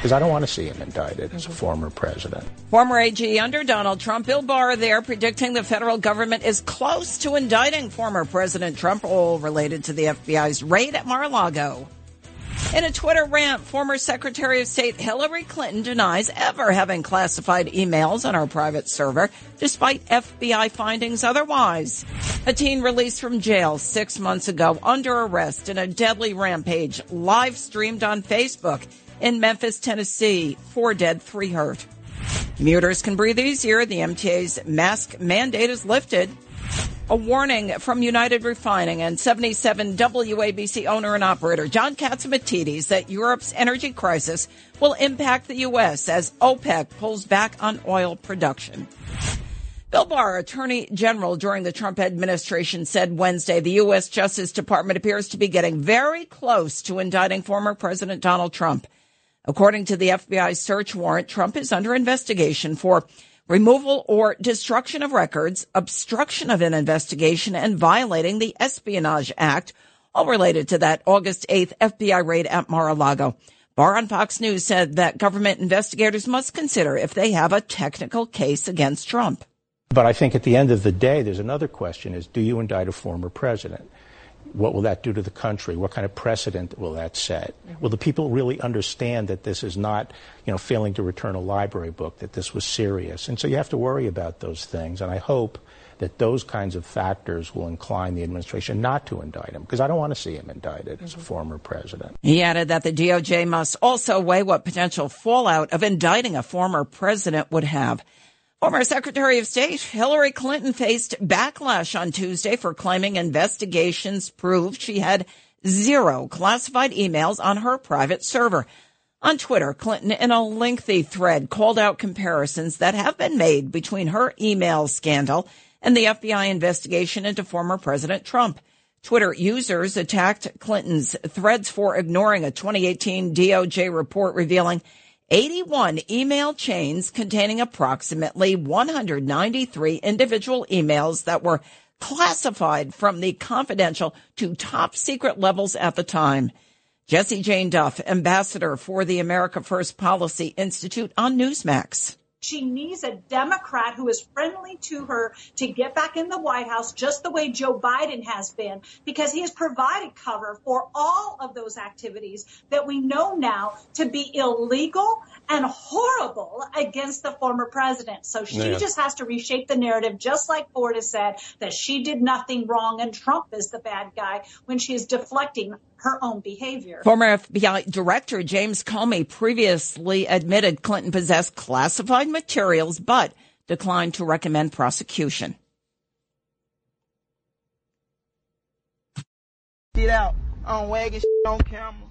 because I don't want to see him indicted as a former president. Former AG under Donald Trump, Bill Barr there predicting the federal government is close to indicting former President Trump, all related to the FBI's raid at Mar-a-Lago. In a Twitter rant, former Secretary of State Hillary Clinton denies ever having classified emails on her private server, despite FBI findings otherwise. A teen released from jail six months ago under arrest in a deadly rampage live streamed on Facebook in Memphis, Tennessee. Four dead, three hurt. Commuters can breathe easier. The MTA's mask mandate is lifted. A warning from United Refining and 77 WABC owner and operator John Catsimatidis that Europe's energy crisis will impact the U.S. as OPEC pulls back on oil production. Bill Barr, Attorney General during the Trump administration, said Wednesday the U.S. Justice Department appears to be getting very close to indicting former President Donald Trump. According to the FBI search warrant, Trump is under investigation for removal or destruction of records, obstruction of an investigation, and violating the Espionage Act, all related to that August 8th FBI raid at Mar-a-Lago. Barr on Fox News said that government investigators must consider if they have a technical case against Trump. But I think at the end of the day, there's another question is, do you indict a former president? What will that do to the country? What kind of precedent will that set? Will the people really understand that this is not, you know, failing to return a library book, that this was serious? And so you have to worry about those things. And I hope that those kinds of factors will incline the administration not to indict him, because I don't want to see him indicted mm-hmm. as a mm-hmm. former president. He added that the DOJ must also weigh what potential fallout of indicting a former president would have. Former Secretary of State Hillary Clinton faced backlash on Tuesday for claiming investigations proved she had zero classified emails on her private server. On Twitter, Clinton, in a lengthy thread, called out comparisons that have been made between her email scandal and the FBI investigation into former President Trump. Twitter users attacked Clinton's threads for ignoring a 2018 DOJ report revealing 81 email chains containing approximately 193 individual emails that were classified from the confidential to top secret levels at the time. Jesse Jane Duff, ambassador for the America First Policy Institute on Newsmax. She needs a Democrat who is friendly to her to get back in the White House, just the way Joe Biden has been, because he has provided cover for all of those activities that we know now to be illegal and horrible against the former president. So she yeah. just has to reshape the narrative, just like Ford has said that she did nothing wrong and Trump is the bad guy when she is deflecting her own behavior. Former FBI Director James Comey previously admitted Clinton possessed classified materials, but declined to recommend prosecution. Get out on wagon on camera.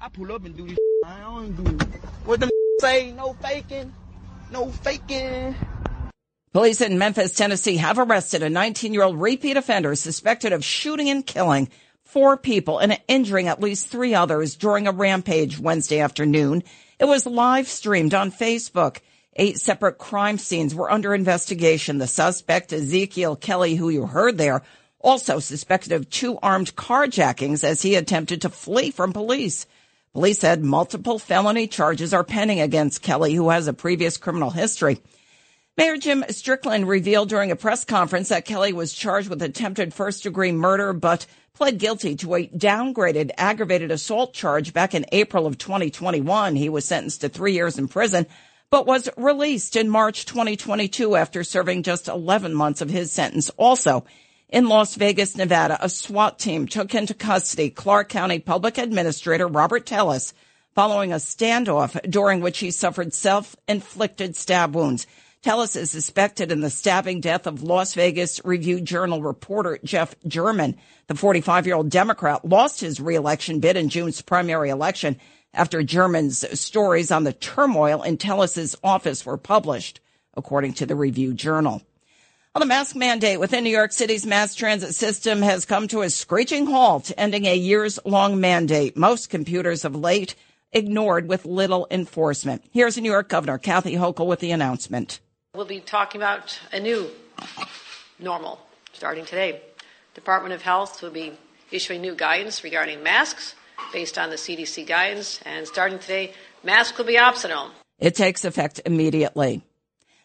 I pull up and do this. I don't do what the say. No faking. No faking. Police in Memphis, Tennessee have arrested a 19 year old repeat offender suspected of shooting and killing four people and injuring at least three others during a rampage Wednesday afternoon. It was live streamed on Facebook. Eight separate crime scenes were under investigation. The suspect, Ezekiel Kelly, who you heard there, also suspected of two armed carjackings as he attempted to flee from police. Police said multiple felony charges are pending against Kelly, who has a previous criminal history. Mayor Jim Strickland revealed during a press conference that Kelly was charged with attempted first degree murder, but pled guilty to a downgraded aggravated assault charge back in April of 2021. He was sentenced to three years in prison, but was released in March 2022 after serving just 11 months of his sentence. Also, in Las Vegas, Nevada, a SWAT team took into custody Clark County Public Administrator Robert Tellis following a standoff during which he suffered self-inflicted stab wounds. Tellis is suspected in the stabbing death of Las Vegas Review Journal reporter Jeff German. The 45 year old Democrat lost his reelection bid in June's primary election after German's stories on the turmoil in Tellis's office were published, according to the Review Journal. Well, the mask mandate within New York City's mass transit system has come to a screeching halt, ending a years long mandate. Most computers of late ignored with little enforcement. Here's New York Governor Kathy Hochul with the announcement. We'll be talking about a new normal starting today. Department of Health will be issuing new guidance regarding masks based on the CDC guidance, and starting today, masks will be optional. It takes effect immediately.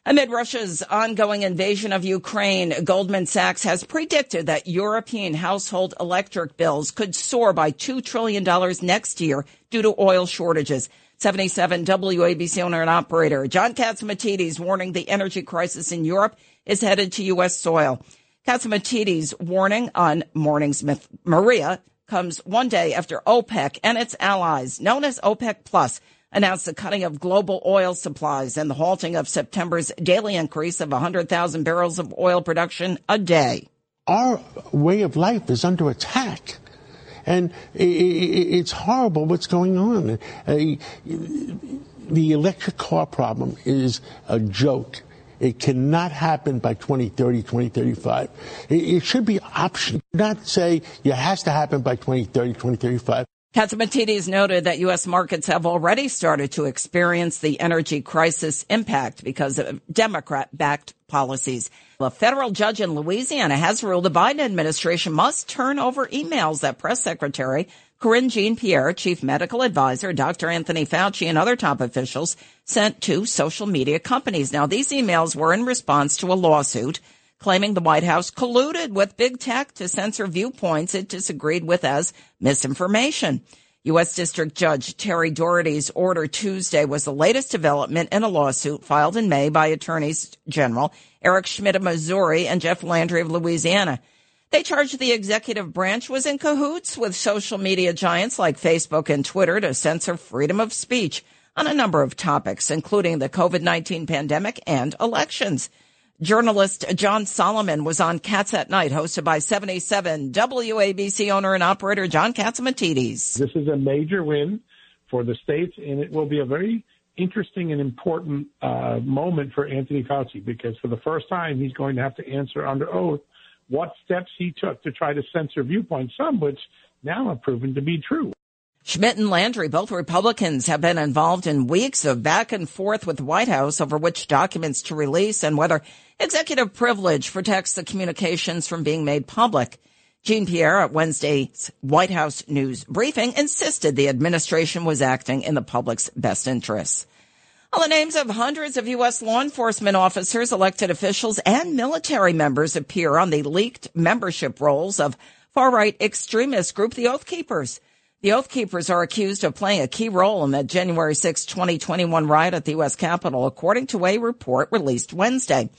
Amid Russia's ongoing invasion of Ukraine, Goldman Sachs has predicted that European household electric bills could soar by $2 trillion next year due to oil shortages. 77 WABC owner and operator John Catsimatidis warning the energy crisis in Europe is headed to U.S. soil. Catsimatidis' warning on Mornings Maria comes one day after OPEC and its allies, known as OPEC Plus, announced the cutting of global oil supplies and the halting of September's daily increase of 100,000 barrels of oil production a day. Our way of life is under attack. And it's horrible what's going on. Uh, the electric car problem is a joke. It cannot happen by 2030, 2035. It should be optional, not say it has to happen by 2030, 2035. Catsimatidis noted that U.S. markets have already started to experience the energy crisis impact because of Democrat-backed policies. A federal judge in Louisiana has ruled the Biden administration must turn over emails that press secretary Karine Jean-Pierre, chief medical advisor, Dr. Anthony Fauci, and other top officials sent to social media companies. Now, these emails were in response to a lawsuit claiming the White House colluded with big tech to censor viewpoints it disagreed with as misinformation. U.S. District Judge Terry Doughty's order Tuesday was the latest development in a lawsuit filed in May by attorneys general Eric Schmitt of Missouri and Jeff Landry of Louisiana. They charged the executive branch was in cahoots with social media giants like Facebook and Twitter to censor freedom of speech on a number of topics, including the COVID-19 pandemic and elections. Journalist John Solomon was on Cats at Night, hosted by 77 WABC owner and operator John Catsimatidis. This is a major win for the states, and it will be a very interesting and important uh, moment for Anthony Fauci because for the first time he's going to have to answer under oath what steps he took to try to censor viewpoints, some which now have proven to be true. Schmitt and Landry, both Republicans, have been involved in weeks of back and forth with the White House over which documents to release and whether executive privilege protects the communications from being made public. Jean Pierre at Wednesday's White House news briefing insisted the administration was acting in the public's best interests. All the names of hundreds of U.S. law enforcement officers, elected officials, and military members appear on the leaked membership rolls of far-right extremist group, the Oath Keepers. The Oath Keepers are accused of playing a key role in the January 6, 2021 riot at the U.S. Capitol, according to a report released Wednesday.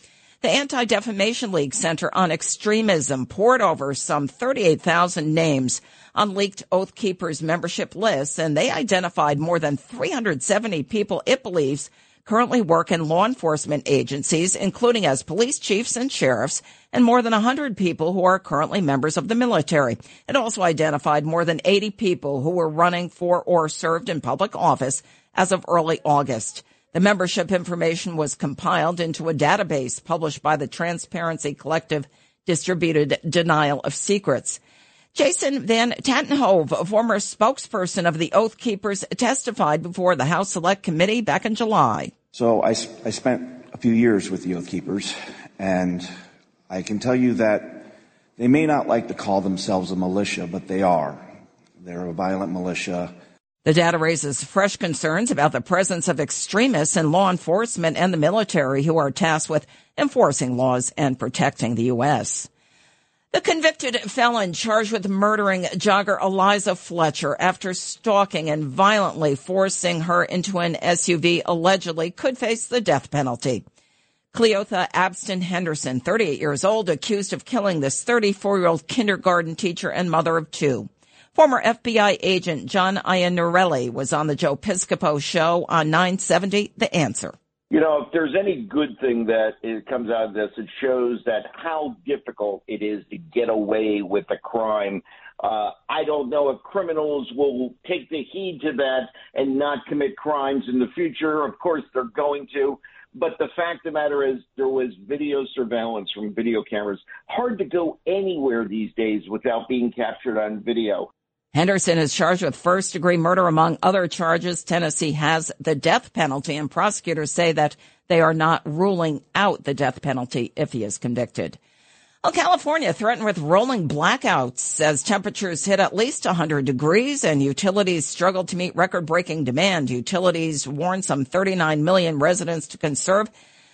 The Anti-Defamation League Center on Extremism poured over some 38,000 names on leaked Oath Keepers membership lists, and they identified more than 370 people it believes currently work in law enforcement agencies, including as police chiefs and sheriffs, and more than 100 people who are currently members of the military. It also identified more than 80 people who were running for or served in public office as of early August. The membership information was compiled into a database published by the Transparency Collective distributed denial of secrets. Jason Van Tatenhove, a former spokesperson of the Oath Keepers, testified before the House Select Committee back in July. So I, I spent a few years with the Oath Keepers, and I can tell you that they may not like to call themselves a militia, but they are. They're a violent militia. The data raises fresh concerns about the presence of extremists in law enforcement and the military who are tasked with enforcing laws and protecting the U.S. The convicted felon charged with murdering jogger Eliza Fletcher after stalking and violently forcing her into an SUV allegedly could face the death penalty. Cleotha Abston Henderson, 38 years old, accused of killing this 34 year old kindergarten teacher and mother of two. Former FBI agent John Iannarelli was on the Joe Piscopo show on 970 The Answer. You know, if there's any good thing that it comes out of this, it shows that how difficult it is to get away with a crime. Uh, I don't know if criminals will take the heed to that and not commit crimes in the future. Of course, they're going to. But the fact of the matter is, there was video surveillance from video cameras. Hard to go anywhere these days without being captured on video. Henderson is charged with first degree murder among other charges. Tennessee has the death penalty and prosecutors say that they are not ruling out the death penalty if he is convicted. Well, California threatened with rolling blackouts as temperatures hit at least 100 degrees and utilities struggled to meet record breaking demand. Utilities warned some 39 million residents to conserve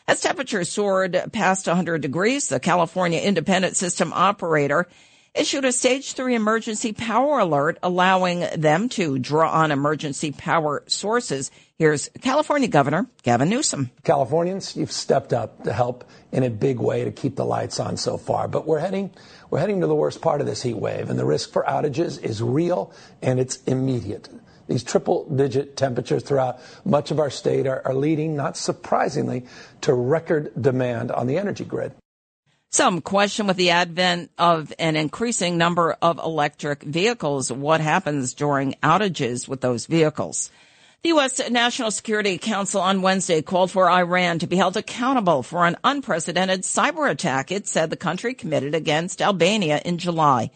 as temperatures soared past 100 degrees. The California Independent System Operator issued a stage three emergency power alert, allowing them to draw on emergency power sources. Here's California Governor Gavin Newsom. Californians, you've stepped up to help in a big way to keep the lights on so far, but we're heading we're heading to the worst part of this heat wave, and the risk for outages is real and it's immediate. These triple digit temperatures throughout much of our state are, are leading, not surprisingly, to record demand on the energy grid. Some question with the advent of an increasing number of electric vehicles, what happens during outages with those vehicles. The U.S. National Security Council on Wednesday called for Iran to be held accountable for an unprecedented cyber attack it said the country committed against Albania in July.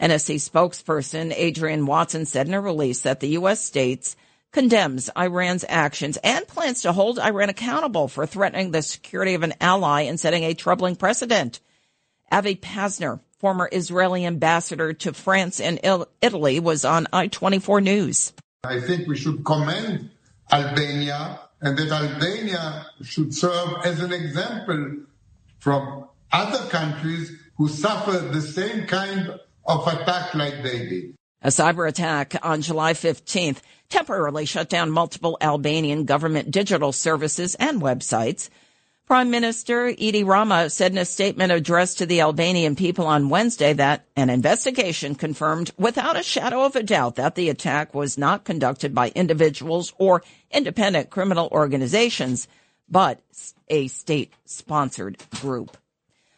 NSC spokesperson Adrienne Watson said in a release that the U.S. states condemns Iran's actions and plans to hold Iran accountable for threatening the security of an ally and setting a troubling precedent. Avi Pazner, former Israeli ambassador to France and Italy, was on I-24 News. I think we should commend Albania and that Albania should serve as an example from other countries who suffered the same kind of attack like they did. A cyber attack on July 15th temporarily shut down multiple Albanian government digital services and websites. Prime Minister Edi Rama said in a statement addressed to the Albanian people on Wednesday that an investigation confirmed without a shadow of a doubt that the attack was not conducted by individuals or independent criminal organizations, but a state sponsored group.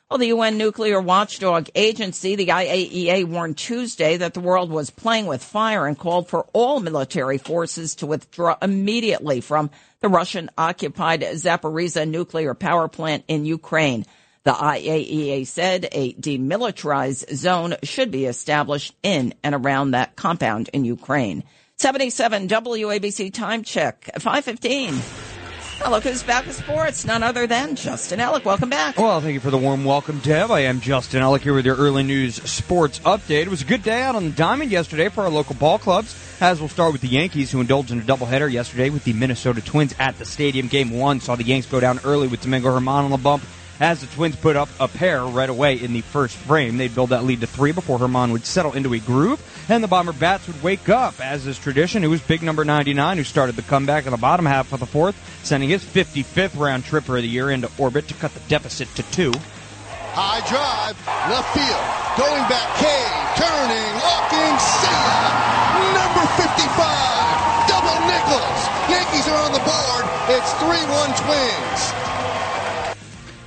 Well, the UN nuclear watchdog agency, the IAEA, warned Tuesday that the world was playing with fire and called for all military forces to withdraw immediately from the Russian occupied Zaporizhzhia nuclear power plant in Ukraine. The IAEA said a demilitarized zone should be established in and around that compound in Ukraine. 77 WABC time check, 515. Now look who's back with sports, none other than Justin Ellick. Welcome back. Well, thank you for the warm welcome, Deb. I am Justin Ellick here with your early news sports update. It was a good day out on the diamond yesterday for our local ball clubs. As we'll start with the Yankees, who indulged in a doubleheader yesterday with the Minnesota Twins at the stadium. Game one saw the Yanks go down early with Domingo German on the bump as the Twins put up a pair right away in the first frame. They'd build that lead to three before Herman would settle into a groove, and the Bomber bats would wake up. As is tradition, it was big number 99 who started the comeback in the bottom half of the fourth, sending his 55th round tripper of the year into orbit to cut the deficit to two. High drive, left field, going back, K, turning, looking, see! Number 55, double Nichols. Yankees are on the board. It's 3-1 Twins.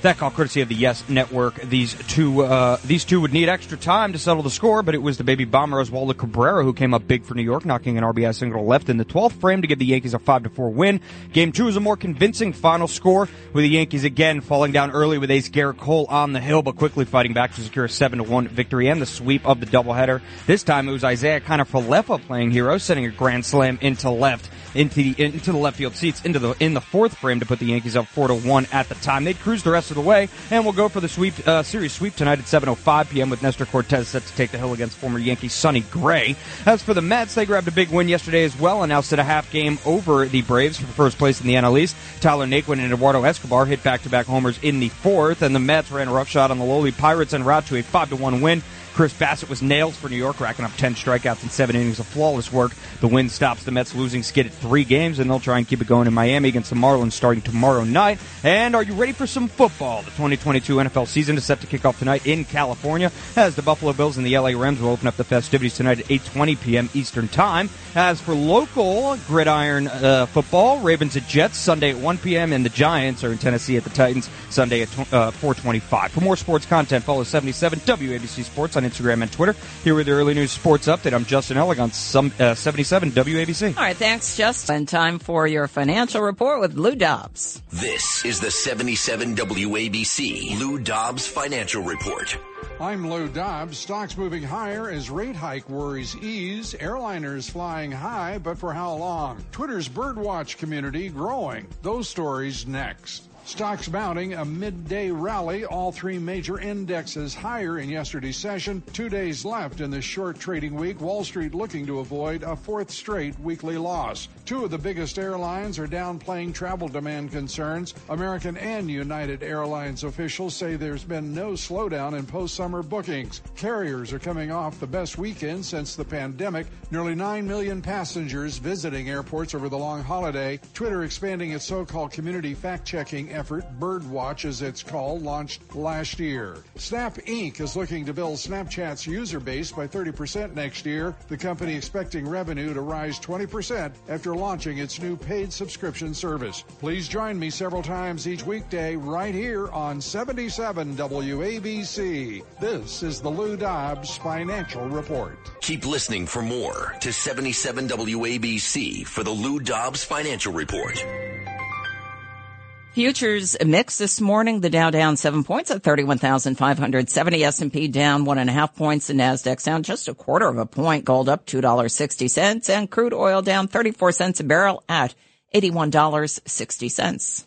That call courtesy of the Yes Network. These two, uh, these two would need extra time to settle the score, but it was the baby bomber Oswaldo Cabrera who came up big for New York, knocking an RBI single left in the 12th frame to give the Yankees a 5 to 4 win. Game two was a more convincing final score, with the Yankees again falling down early with ace Gerrit Cole on the hill, but quickly fighting back to secure a 7 to 1 victory and the sweep of the doubleheader. This time it was Isiah Kiner-Falefa playing hero, sending a grand slam into left into the into the left field seats into the in the fourth frame to put the Yankees up four to one at the time. They'd cruise the rest of the way, and we'll go for the sweep uh, series sweep tonight at 7:05 p.m. with Nestor Cortes set to take the hill against former Yankee Sonny Gray. As for the Mets, they grabbed a big win yesterday as well, announced it a half game over the Braves for first place in the NL East. Tyler Naquin and Eduardo Escobar hit back-to-back homers in the fourth, and the Mets ran a rough shot on the lowly Pirates en route to a five to one win. Chris Bassitt was nailed for New York, racking up 10 strikeouts in seven innings of flawless work. The win stops the Mets losing skid at three games, and they'll try and keep it going in Miami against the Marlins starting tomorrow night. And are you ready for some football? The 2022 NFL season is set to kick off tonight in California as the Buffalo Bills and the LA Rams will open up the festivities tonight at 8:20 p.m. Eastern Time. As for local gridiron uh, football, Ravens at Jets Sunday at 1 p.m. and the Giants are in Tennessee at the Titans Sunday at uh, 4:25. For more sports content, follow 77 WABC Sports on Instagram and Twitter. Here with the early news sports update, I'm Justin Ellig on some, uh, 77 WABC. All right, thanks, Justin. And Time for your financial report with Lou Dobbs. This is the 77 WABC Lou Dobbs Financial Report. I'm Lou Dobbs. Stocks moving higher as rate hike worries ease. Airliners flying high, but for how long? Twitter's birdwatch community growing. Those stories next. Stocks mounting a midday rally. All three major indexes higher in yesterday's session. Two days left in this short trading week. Wall Street looking to avoid a fourth straight weekly loss. Two of the biggest airlines are downplaying travel demand concerns. American and United Airlines officials say there's been no slowdown in post summer bookings. Carriers are coming off the best weekend since the pandemic. Nearly 9 million passengers visiting airports over the long holiday. Twitter expanding its so called community fact effort, Birdwatch as it's called, launched last year. Snap Inc. is looking to build Snapchat's user base by 30% next year. The company expecting revenue to rise 20% after launching its new paid subscription service. Please join me several times each weekday right here on 77 WABC. This is the Lou Dobbs Financial Report. Keep listening for more to 77 WABC for the Lou Dobbs Financial Report. Futures mix this morning. The Dow down seven points at 31,570. S&P down one and a half points. The NASDAQ down just a quarter of a point. Gold up $2.60 and crude oil down 34 cents a barrel at $81.60.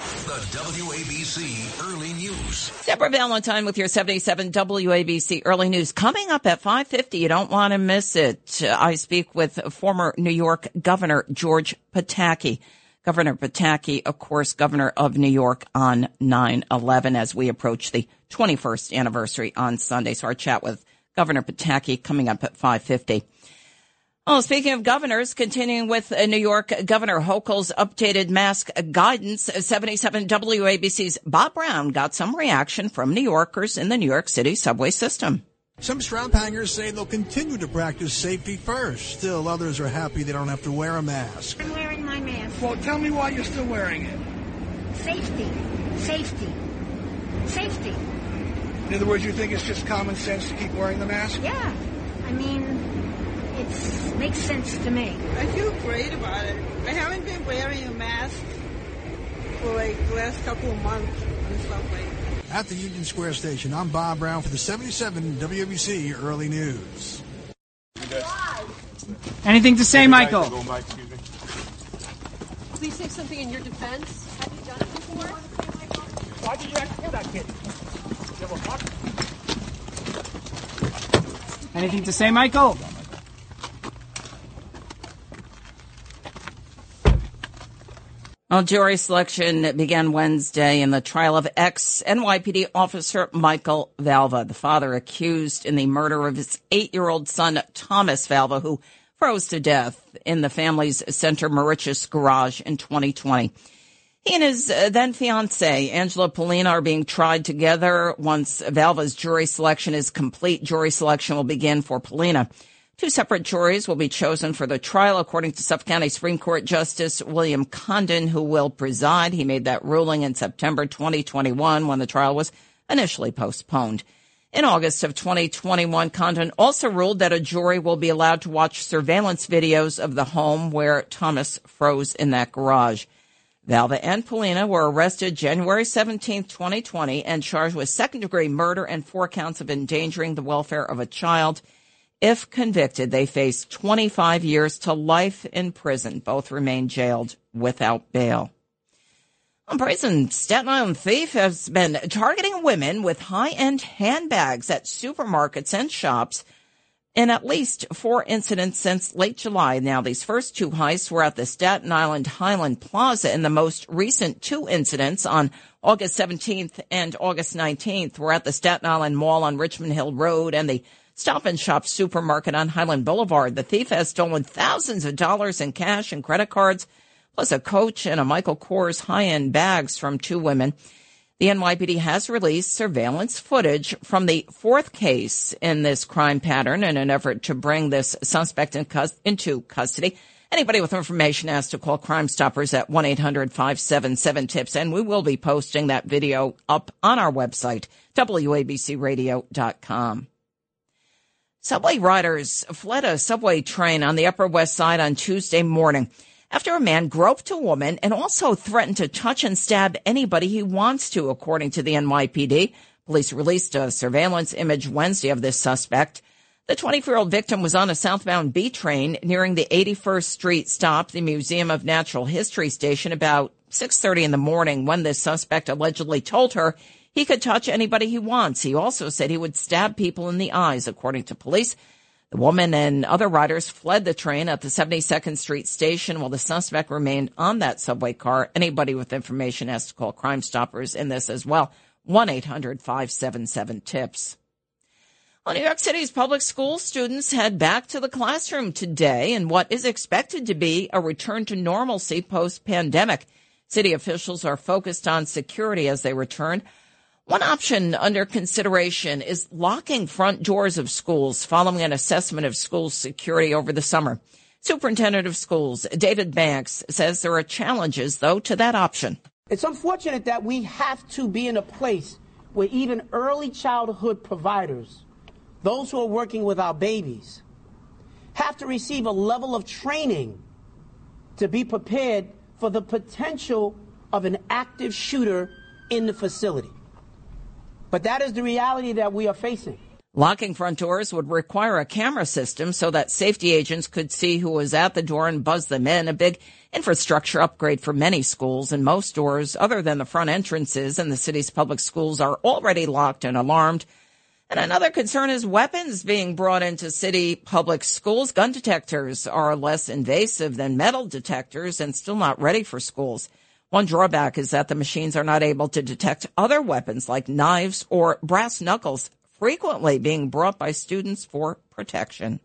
The WABC Early News. Deborah Valentine with your 77 WABC Early News. Coming up at 5.50, you don't want to miss it. Uh, I speak with former New York Governor George Pataki. Governor Pataki, of course, Governor of New York on 9-11 as we approach the 21st anniversary on Sunday. So our chat with Governor Pataki coming up at 5.50. Well, speaking of governors, continuing with uh, New York Governor Hochul's updated mask guidance, 77 WABC's Bob Brown got some reaction from New Yorkers in the New York City subway system. Some strap hangers say they'll continue to practice safety first. Still, others are happy they don't have to wear a mask. I'm wearing my mask. Well, tell me why you're still wearing it. Safety. Safety. Safety. In other words, you think it's just common sense to keep wearing the mask? Yeah. I mean, it makes sense to me. I feel great about it. I haven't been wearing a mask for like the last couple of months and stuff like At the Union Square station, I'm Bob Brown for the 77 WBC Early News. Anything to say, Michael? Please say something in your defense. Have you done it before? Why did you have to kill that kid? You ever fuck? Anything to say, Michael? Well, jury selection began Wednesday in the trial of ex NYPD officer Michael Valva, the father accused in the murder of his eight year old son, Thomas Valva, who froze to death in the family's Center Moriches garage in 2020. He and his uh, then fiancee, Angela Pollina, are being tried together. Once Valva's jury selection is complete, jury selection will begin for Pollina. Two separate juries will be chosen for the trial, according to Suffolk County Supreme Court Justice William Condon, who will preside. He made that ruling in September 2021 when the trial was initially postponed. In August of 2021, Condon also ruled that a jury will be allowed to watch surveillance videos of the home where Thomas froze in that garage. Valva and Pollina were arrested January 17, 2020, and charged with second degree murder and four counts of endangering the welfare of a child. If convicted, they face 25 years to life in prison. Both remain jailed without bail. A brazen Staten Island thief has been targeting women with high-end handbags at supermarkets and shops in at least four incidents since late July. Now, these first two heists were at the Staten Island Highland Plaza, and the most recent two incidents on August 17th and August 19th were at the Staten Island Mall on Richmond Hill Road and the Stop and Shop supermarket on Highland Boulevard. The thief has stolen thousands of dollars in cash and credit cards, plus a Coach and a Michael Kors high-end bags from two women. The NYPD has released surveillance footage from the fourth case in this crime pattern in an effort to bring this suspect in cus- into custody. Anybody with information has to call Crime Stoppers at 1-800-577-TIPS, and we will be posting that video up on our website, wabcradio.com. Subway riders fled a subway train on the Upper West Side on Tuesday morning after a man groped a woman and also threatened to touch and stab anybody he wants to, according to the NYPD. Police released a surveillance image Wednesday of this suspect. The 24 year old victim was on a southbound B train nearing the 81st Street stop, the Museum of Natural History station, about 6.30 in the morning when this suspect allegedly told her he could touch anybody he wants. He also said he would stab people in the eyes, according to police. The woman and other riders fled the train at the 72nd Street station while the suspect remained on that subway car. Anybody with information has to call Crime Stoppers in this as well. 1-800-577-TIPS. Well, New York City's public school students head back to the classroom today in what is expected to be a return to normalcy post pandemic. City officials are focused on security as they return. One option under consideration is locking front doors of schools following an assessment of school security over the summer. Superintendent of Schools David Banks says there are challenges, though, to that option. It's unfortunate that we have to be in a place where even early childhood providers, those who are working with our babies, have to receive a level of training to be prepared for the potential of an active shooter in the facility. But that is the reality that we are facing. Locking front doors would require a camera system so that safety agents could see who was at the door and buzz them in. A big infrastructure upgrade for many schools and most doors other than the front entrances in the city's public schools are already locked and alarmed. And another concern is weapons being brought into city public schools. Gun detectors are less invasive than metal detectors and still not ready for schools. One drawback is that the machines are not able to detect other weapons like knives or brass knuckles, frequently being brought by students for protection.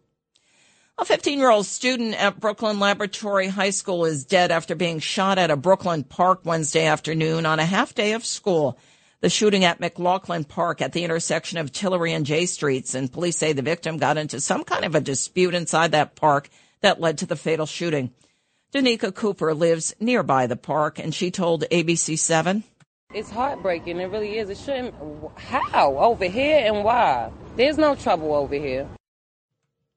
A 15 year old student at Brooklyn Laboratory High School is dead after being shot at a Brooklyn park Wednesday afternoon on a half day of school. The shooting at McLaughlin Park at the intersection of Tillery and Jay Streets, and police say the victim got into some kind of a dispute inside that park that led to the fatal shooting. Danica Cooper lives nearby the park, and she told ABC7. It's heartbreaking. It really is. It shouldn't. How? Over here and why? There's no trouble over here.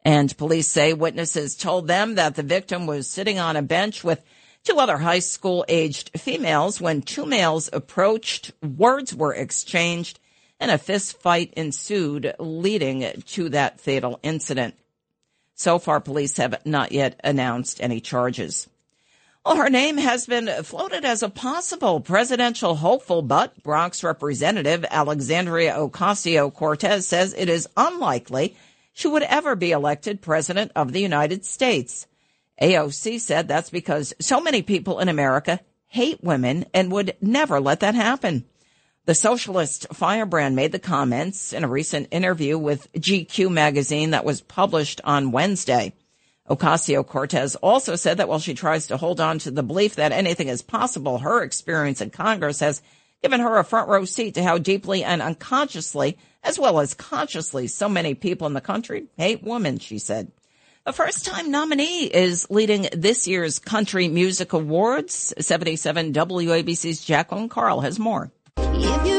And police say witnesses told them that the victim was sitting on a bench with two other high school aged females when two males approached, words were exchanged, and a fist fight ensued, leading to that fatal incident. So far, police have not yet announced any charges. Well, her name has been floated as a possible presidential hopeful, but Bronx Representative Alexandria Ocasio Cortez says it is unlikely she would ever be elected president of the United States. AOC said that's because so many people in America hate women and would never let that happen. The socialist firebrand made the comments in a recent interview with GQ magazine that was published on Wednesday. Ocasio Cortez also said that while she tries to hold on to the belief that anything is possible, her experience in Congress has given her a front row seat to how deeply and unconsciously, as well as consciously, so many people in the country hate women, she said. The first time nominee is leading this year's Country Music Awards. 77 WABC's Jacqueline Carl has more. If you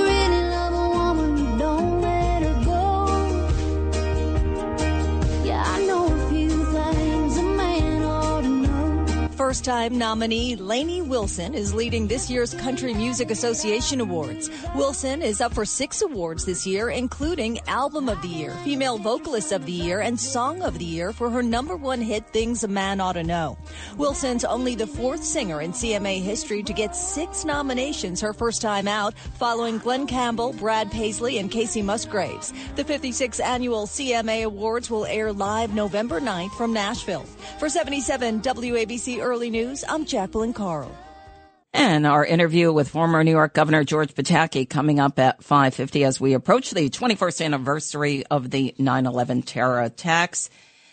First time nominee Lainey Wilson is leading this year's Country Music Association Awards. Wilson is up for six awards this year, including Album of the Year, Female Vocalist of the Year, and Song of the Year for her number one hit, Things a Man Ought to Know. Wilson's only the fourth singer in CMA history to get six nominations her first time out, following Glen Campbell, Brad Paisley, and Kacey Musgraves. The 56th annual CMA Awards will air live November 9th from Nashville. For 77 WABC Early News, I'm Jacqueline Carl. And our interview with former New York Governor George Pataki coming up at 5:50 as we approach the 21st anniversary of the 9/11 terror attacks.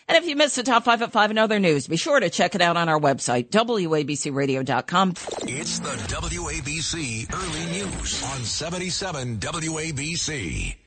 And if you missed the top five at five and other news, be sure to check it out on our website, WABCRadio.com. It's the WABC Early News on 77 WABC.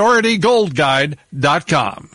PriorityGoldGuide.com.